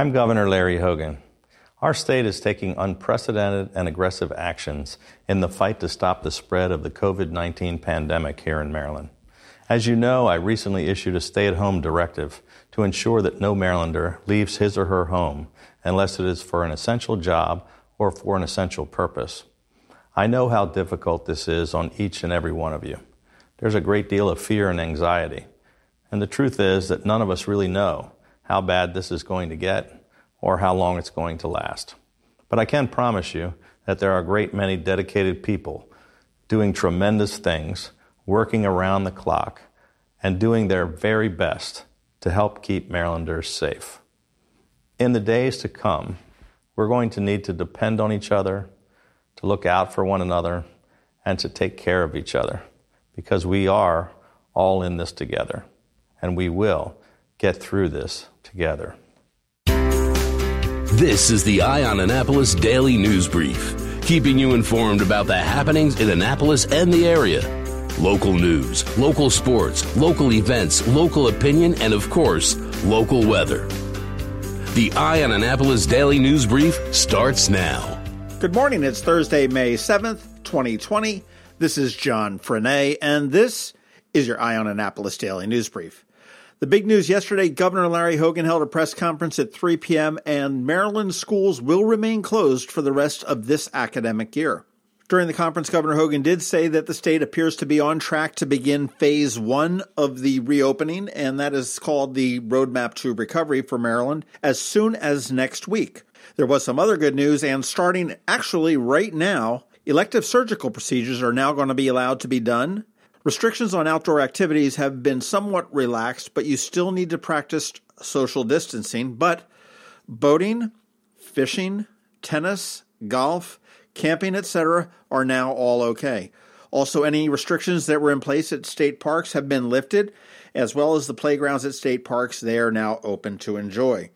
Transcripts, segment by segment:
I'm Governor Larry Hogan. Our state is taking unprecedented and aggressive actions in the fight to stop the spread of the COVID 19 pandemic here in Maryland. As you know, I recently issued a stay at home directive to ensure that no Marylander leaves his or her home unless it is for an essential job or for an essential purpose. I know how difficult this is on each and every one of you. There's a great deal of fear and anxiety. And the truth is that none of us really know how bad this is going to get or how long it's going to last. But I can promise you that there are a great many dedicated people doing tremendous things, working around the clock, and doing their very best to help keep Marylanders safe. In the days to come, we're going to need to depend on each other, to look out for one another, and to take care of each other because we are all in this together and we will get through this together. This is the Eye on Annapolis Daily News Brief, keeping you informed about the happenings in Annapolis and the area. Local news, local sports, local events, local opinion, and of course, local weather. The Eye on Annapolis Daily News Brief starts now. Good morning. It's Thursday, May 7th, 2020. This is John Frenaye, and this is your Eye on Annapolis Daily News Brief. The big news yesterday Governor Larry Hogan held a press conference at 3 p.m., and Maryland schools will remain closed for the rest of this academic year. During the conference, Governor Hogan did say that the state appears to be on track to begin phase one of the reopening, and that is called the Roadmap to Recovery for Maryland, as soon as next week. There was some other good news, and starting actually right now, elective surgical procedures are now going to be allowed to be done Restrictions on outdoor activities have been somewhat relaxed, but you still need to practice social distancing. But boating, fishing, tennis, golf, camping, etc., are now all okay. Also, any restrictions that were in place at state parks have been lifted, as well as the playgrounds at state parks, they are now open to enjoy.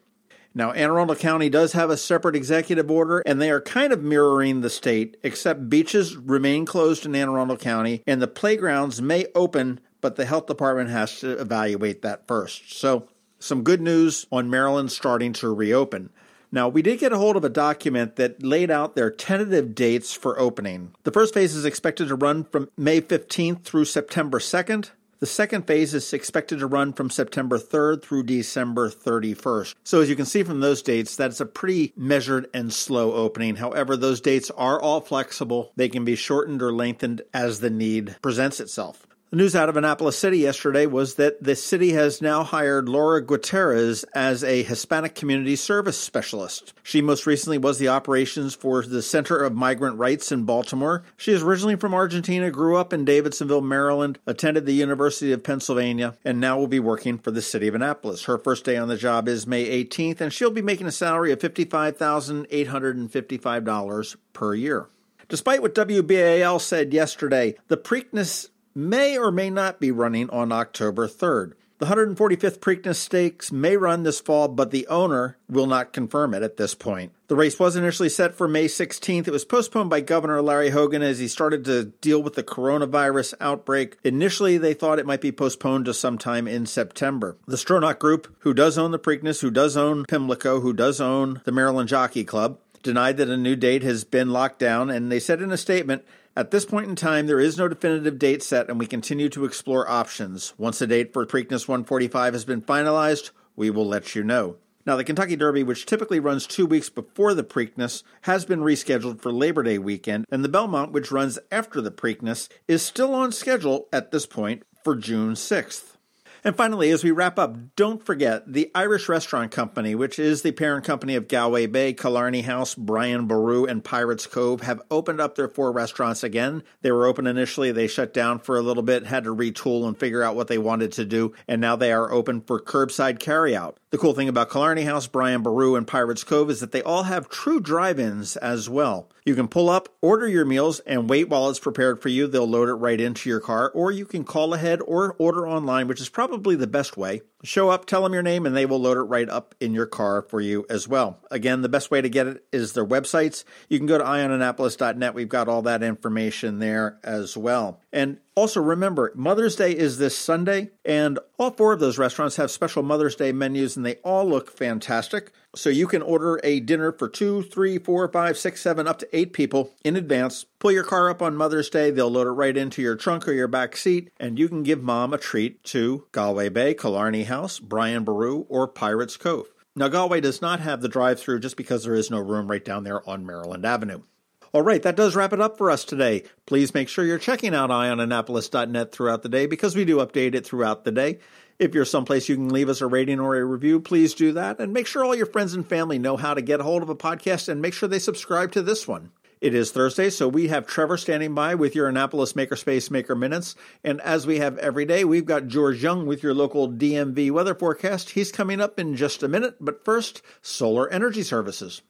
Now, Anne Arundel County does have a separate executive order, and they are kind of mirroring the state, except beaches remain closed in Anne Arundel County, and the playgrounds may open, but the health department has to evaluate that first. So, some good news on Maryland starting to reopen. Now, we did get a hold of a document that laid out their tentative dates for opening. The first phase is expected to run from May 15th through September 2nd. The second phase is expected to run from September 3rd through December 31st. So, as you can see from those dates, that's a pretty measured and slow opening. However, those dates are all flexible. They can be shortened or lengthened as the need presents itself. The news out of Annapolis City yesterday was that the city has now hired Laura Gutierrez as a Hispanic Community Service Specialist. She most recently was the operations for the Center of Migrant Rights in Baltimore. She is originally from Argentina, grew up in Davidsonville, Maryland, attended the University of Pennsylvania, and now will be working for the city of Annapolis. Her first day on the job is May 18th, and she'll be making a salary of $55,855 per year. Despite what WBAL said yesterday, the Preakness may or may not be running on October 3rd. The 145th Preakness Stakes may run this fall, but the owner will not confirm it at this point. The race was initially set for May 16th. It was postponed by Governor Larry Hogan as he started to deal with the coronavirus outbreak. Initially, they thought it might be postponed to sometime in September. The Stronach Group, who does own the Preakness, who does own Pimlico, who does own the Maryland Jockey Club, denied that a new date has been locked down, and they said in a statement, at this point in time, there is no definitive date set, and we continue to explore options. Once a date for Preakness 145 has been finalized, we will let you know. Now, the Kentucky Derby, which typically runs two weeks before the Preakness, has been rescheduled for Labor Day weekend, and the Belmont, which runs after the Preakness, is still on schedule at this point for June 6th. And finally, as we wrap up, don't forget the Irish Restaurant Company, which is the parent company of Galway Bay, Killarney House, Brian Boru, and Pirates Cove, have opened up their four restaurants again. They were open initially, they shut down for a little bit, had to retool and figure out what they wanted to do, and now they are open for curbside carryout. The cool thing about Killarney House, Brian Boru, and Pirates Cove is that they all have true drive ins as well. You can pull up, order your meals, and wait while it's prepared for you. They'll load it right into your car, or you can call ahead or order online, which is probably the best way. Show up, tell them your name, and they will load it right up in your car for you as well. Again, the best way to get it is their websites. You can go to eyeonannapolis.net. We've got all that information there as well. And also remember, Mother's Day is this Sunday, and all four of those restaurants have special Mother's Day menus, and they all look fantastic. So you can order a dinner for two, three, four, five, six, seven, up to eight people in advance. Pull your car up on Mother's Day, they'll load it right into your trunk or your back seat, and you can give mom a treat to Galway Bay, Killarney House, Brian Boru, or Pirates Cove. Now, Galway does not have the drive through just because there is no room right down there on Maryland Avenue. All right, that does wrap it up for us today. Please make sure you're checking out eyeonannapolis.net throughout the day because we do update it throughout the day. If you're someplace you can leave us a rating or a review, please do that. And make sure all your friends and family know how to get a hold of a podcast and make sure they subscribe to this one. It is Thursday, so we have Trevor standing by with your Annapolis Makerspace Maker Minutes. And as we have every day, we've got George Young with your local DMV weather forecast. He's coming up in just a minute, but first, solar energy services.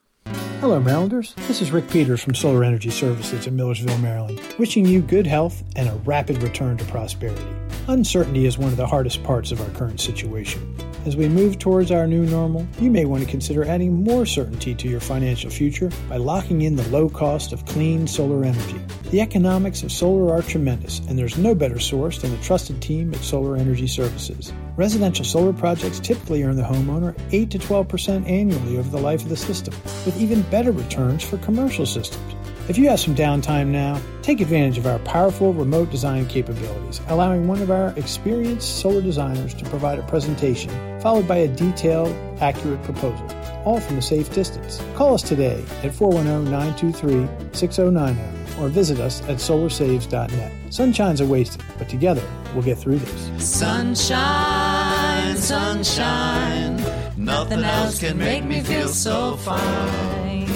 Hello, Marylanders. This is Rick Peters from Solar Energy Services in Millersville, Maryland, wishing you good health and a rapid return to prosperity. Uncertainty is one of the hardest parts of our current situation. As we move towards our new normal, you may want to consider adding more certainty to your financial future by locking in the low cost of clean solar energy. The economics of solar are tremendous, and there's no better source than the trusted team at Solar Energy Services. Residential solar projects typically earn the homeowner 8 to 12% annually over the life of the system, with even better returns for commercial systems. If you have some downtime now, take advantage of our powerful remote design capabilities, allowing one of our experienced solar designers to provide a presentation, followed by a detailed, accurate proposal, all from a safe distance. Call us today at 410 923 6090 or visit us at solarsaves.net. Sunshine's are wasted, but together we'll get through this. Sunshine, sunshine, nothing else can make me feel so fine.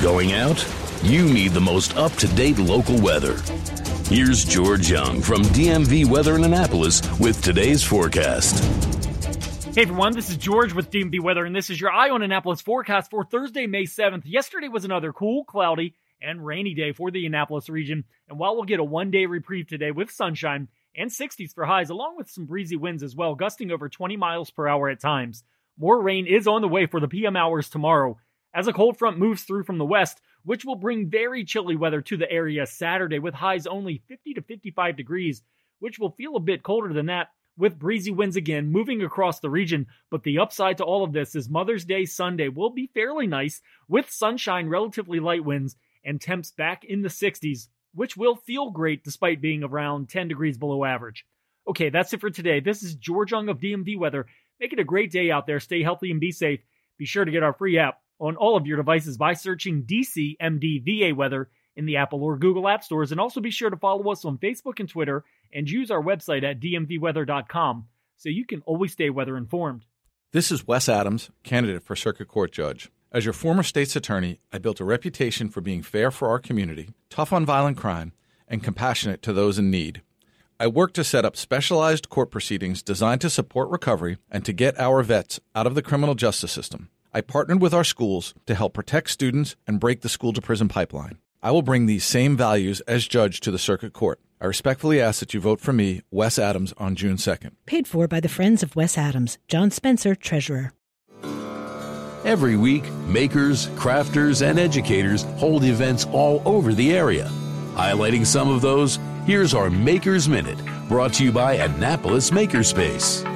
Going out? You need the most up to date local weather. Here's George Young from DMV Weather in Annapolis with today's forecast. Hey everyone, this is George with DMV Weather, and this is your Eye on Annapolis forecast for Thursday, May 7th. Yesterday was another cool, cloudy, and rainy day for the Annapolis region, and while we'll get a one day reprieve today with sunshine and 60s for highs, along with some breezy winds as well, gusting over 20 miles per hour at times, more rain is on the way for the PM hours tomorrow as a cold front moves through from the west, which will bring very chilly weather to the area Saturday with highs only 50 to 55 degrees, which will feel a bit colder than that with breezy winds again moving across the region. But the upside to all of this is Mother's Day Sunday will be fairly nice with sunshine, relatively light winds, and temps back in the 60s, which will feel great despite being around 10 degrees below average. Okay, that's it for today. This is George Young of DMV Weather. Make it a great day out there. Stay healthy and be safe. Be sure to get our free app on all of your devices by searching DCMDVA Weather in the Apple or Google App Stores. And also be sure to follow us on Facebook and Twitter and use our website at dmvweather.com so you can always stay weather informed. This is Wes Adams, candidate for Circuit Court Judge. As your former state's attorney, I built a reputation for being fair for our community, tough on violent crime, and compassionate to those in need. I work to set up specialized court proceedings designed to support recovery and to get our vets out of the criminal justice system. I partnered with our schools to help protect students and break the school to prison pipeline. I will bring these same values as judge to the circuit court. I respectfully ask that you vote for me, Wes Adams, on June 2nd. Paid for by the Friends of Wes Adams. John Spencer, Treasurer. Every week, makers, crafters, and educators hold events all over the area. Highlighting some of those, here's our Makers Minute, brought to you by Annapolis Makerspace.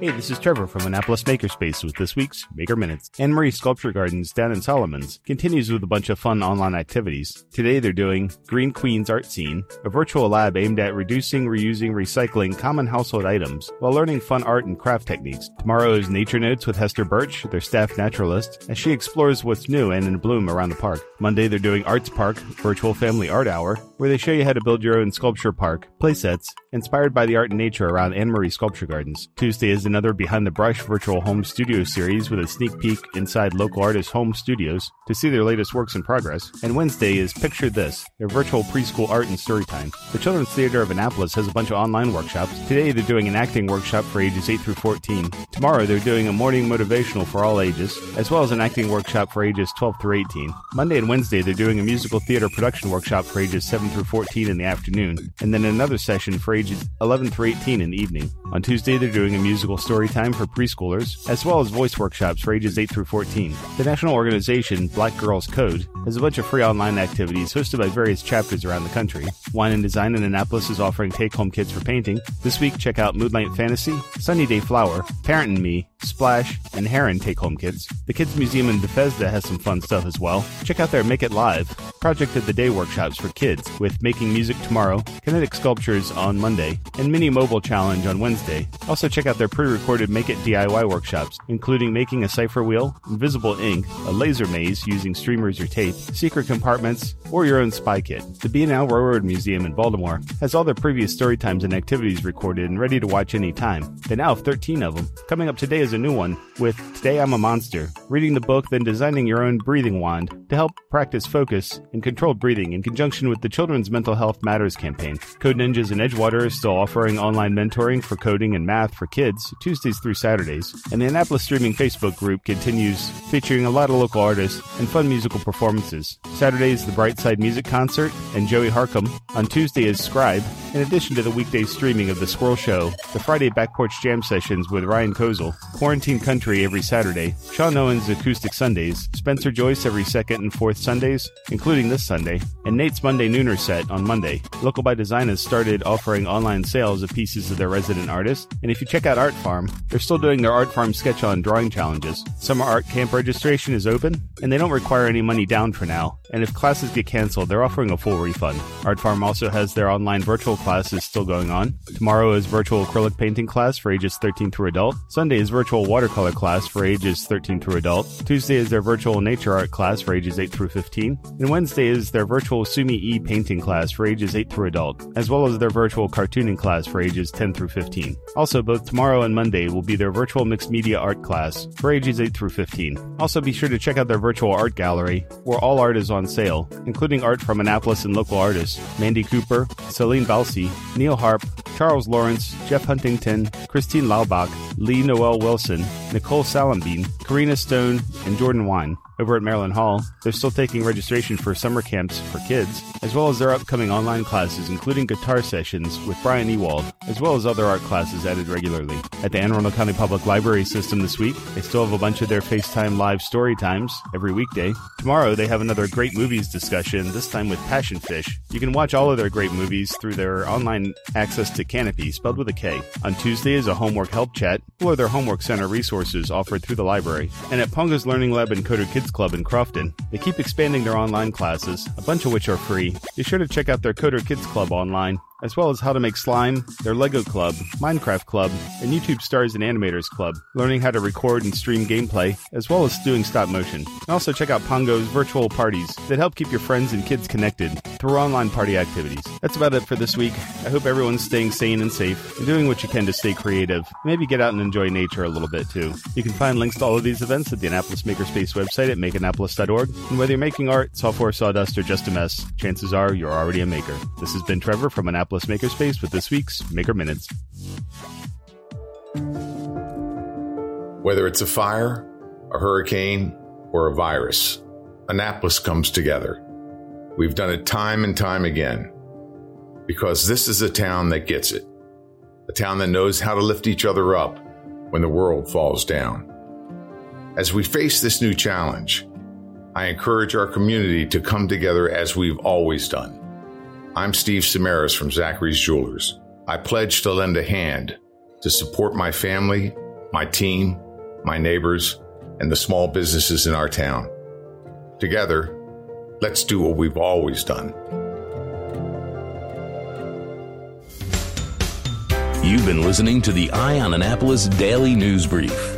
Hey, this is Trevor from Annapolis Makerspace with this week's Maker Minutes. Annmarie Sculpture Gardens down in Solomons continues with a bunch of fun online activities. Today they're doing Green Queens Art Scene, a virtual lab aimed at reducing, reusing, recycling common household items while learning fun art and craft techniques. Tomorrow is Nature Notes with Hester Birch, their staff naturalist, as she explores what's new and in bloom around the park. Monday they're doing Arts Park, virtual family art hour, where they show you how to build your own sculpture park, playsets, inspired by the art and nature around Annmarie Sculpture Gardens. Tuesday is another Behind the Brush virtual home studio series with a sneak peek inside local artists' home studios to see their latest works in progress. And Wednesday is Picture This, their virtual preschool art and story time. The Children's Theater of Annapolis has a bunch of online workshops. Today they're doing an acting workshop for ages 8 through 14. Tomorrow they're doing a morning motivational for all ages, as well as an acting workshop for ages 12 through 18. Monday and Wednesday they're doing a musical theater production workshop for ages 7 through 14 in the afternoon, and then another session for ages 11 through 18 in the evening. On Tuesday they're doing a musical story time for preschoolers, as well as voice workshops for ages 8 through 14. The national organization, Black Girls Code, has a bunch of free online activities hosted by various chapters around the country. Wine and Design in Annapolis is offering take home kits for painting. This week, check out Moonlight Fantasy, Sunny Day Flower, Parent and Me, Splash, and Heron take home kits. The Kids Museum in Bethesda has some fun stuff as well. Check out their Make It Live, Project of the Day workshops for kids with Making Music tomorrow, Kinetic Sculptures on Monday, and Mini Mobile Challenge on Wednesday. Also check out their pre-recorded Make It DIY workshops, including making a cipher wheel, invisible ink, a laser maze using streamers or tape, secret compartments, or your own spy kit. The B&O Railroad Museum in Baltimore has all their previous story times and activities recorded and ready to watch anytime. They now have 13 of them. Coming up today is a new one with Today I'm a Monster, reading the book, then designing your own breathing wand to help practice focus and controlled breathing in conjunction with the Children's Mental Health Matters campaign. Code Ninjas and Edgewater is still offering online mentoring for coding and math for kids Tuesdays through Saturdays, and the Annapolis Streaming Facebook group continues featuring a lot of local artists and fun musical performances. Saturday is the Brightside Music Concert and Joey Harcum. On Tuesday is Scribe, in addition to the weekday streaming of The Squirrel Show, the Friday Back Porch Jam Sessions with Ryan Kozel, Quarantine Country every Saturday, Sean Owens Acoustic Sundays, Spencer Joyce every second and fourth Sundays, including this Sunday, and Nate's Monday Nooner set on Monday. Local by Design has started offering online sales of pieces of their resident artists, and if you check out Art Farm, they're still doing their Art Farm sketch on drawing challenges. Summer Art Camp registration is open, and they don't require any money down for now, and if classes get canceled, they're offering a full refund. Art Farm also has their online virtual classes is still going on. Tomorrow is virtual acrylic painting class for ages 13 through adult. Sunday is virtual watercolor class for ages 13 through adult. Tuesday is their virtual nature art class for ages 8 through 15. And Wednesday is their virtual Sumi E painting class for ages 8 through adult, as well as their virtual cartooning class for ages 10 through 15. Also, both tomorrow and Monday will be their virtual mixed media art class for ages 8 through 15. Also, be sure to check out their virtual art gallery, where all art is on sale, including art from Annapolis and local artists Mandy Cooper, Celine Balsi, Neil Harp, Charles Lawrence, Jeff Huntington, Christine Laubach, Lee Noel Wilson, Nicole Salambine, Karina Stone, and Jordan Wine. Over at Maryland Hall, they're still taking registration for summer camps for kids, as well as their upcoming online classes, including guitar sessions with Brian Ewald, as well as other art classes added regularly. At the Anne Arundel County Public Library system this week, they still have a bunch of their FaceTime live story times every weekday. Tomorrow, they have another great movies discussion, this time with Passion Fish. You can watch all of their great movies through their online access to Kanopy, spelled with a K. On Tuesday is a homework help chat, or their homework center resources offered through the library. And at Pongo's Learning Lab and Coder Kids Club in Crofton. They keep expanding their online classes, a bunch of which are free. Be sure to check out their Coder Kids Club online as well as how to make slime, their Lego Club, Minecraft Club, and YouTube Stars and Animators Club, learning how to record and stream gameplay, as well as doing stop motion. Also check out Pongo's virtual parties that help keep your friends and kids connected through online party activities. That's about it for this week. I hope everyone's staying sane and safe and doing what you can to stay creative. Maybe get out and enjoy nature a little bit too. You can find links to all of these events at the Annapolis Makerspace website at makeannapolis.org. And whether you're making art, software, sawdust, or just a mess, chances are you're already a maker. This has been Trevor from Annapolis Plus makerspace with this week's Maker Minutes. Whether it's a fire, a hurricane, or a virus, Annapolis comes together. We've done it time and time again because this is a town that gets it, a town that knows how to lift each other up when the world falls down. As we face this new challenge, I encourage our community to come together as we've always done. I'm Steve Samaras from Zachary's Jewelers. I pledge to lend a hand to support my family, my team, my neighbors, and the small businesses in our town. Together, let's do what we've always done. You've been listening to the Eye on Annapolis Daily News Brief.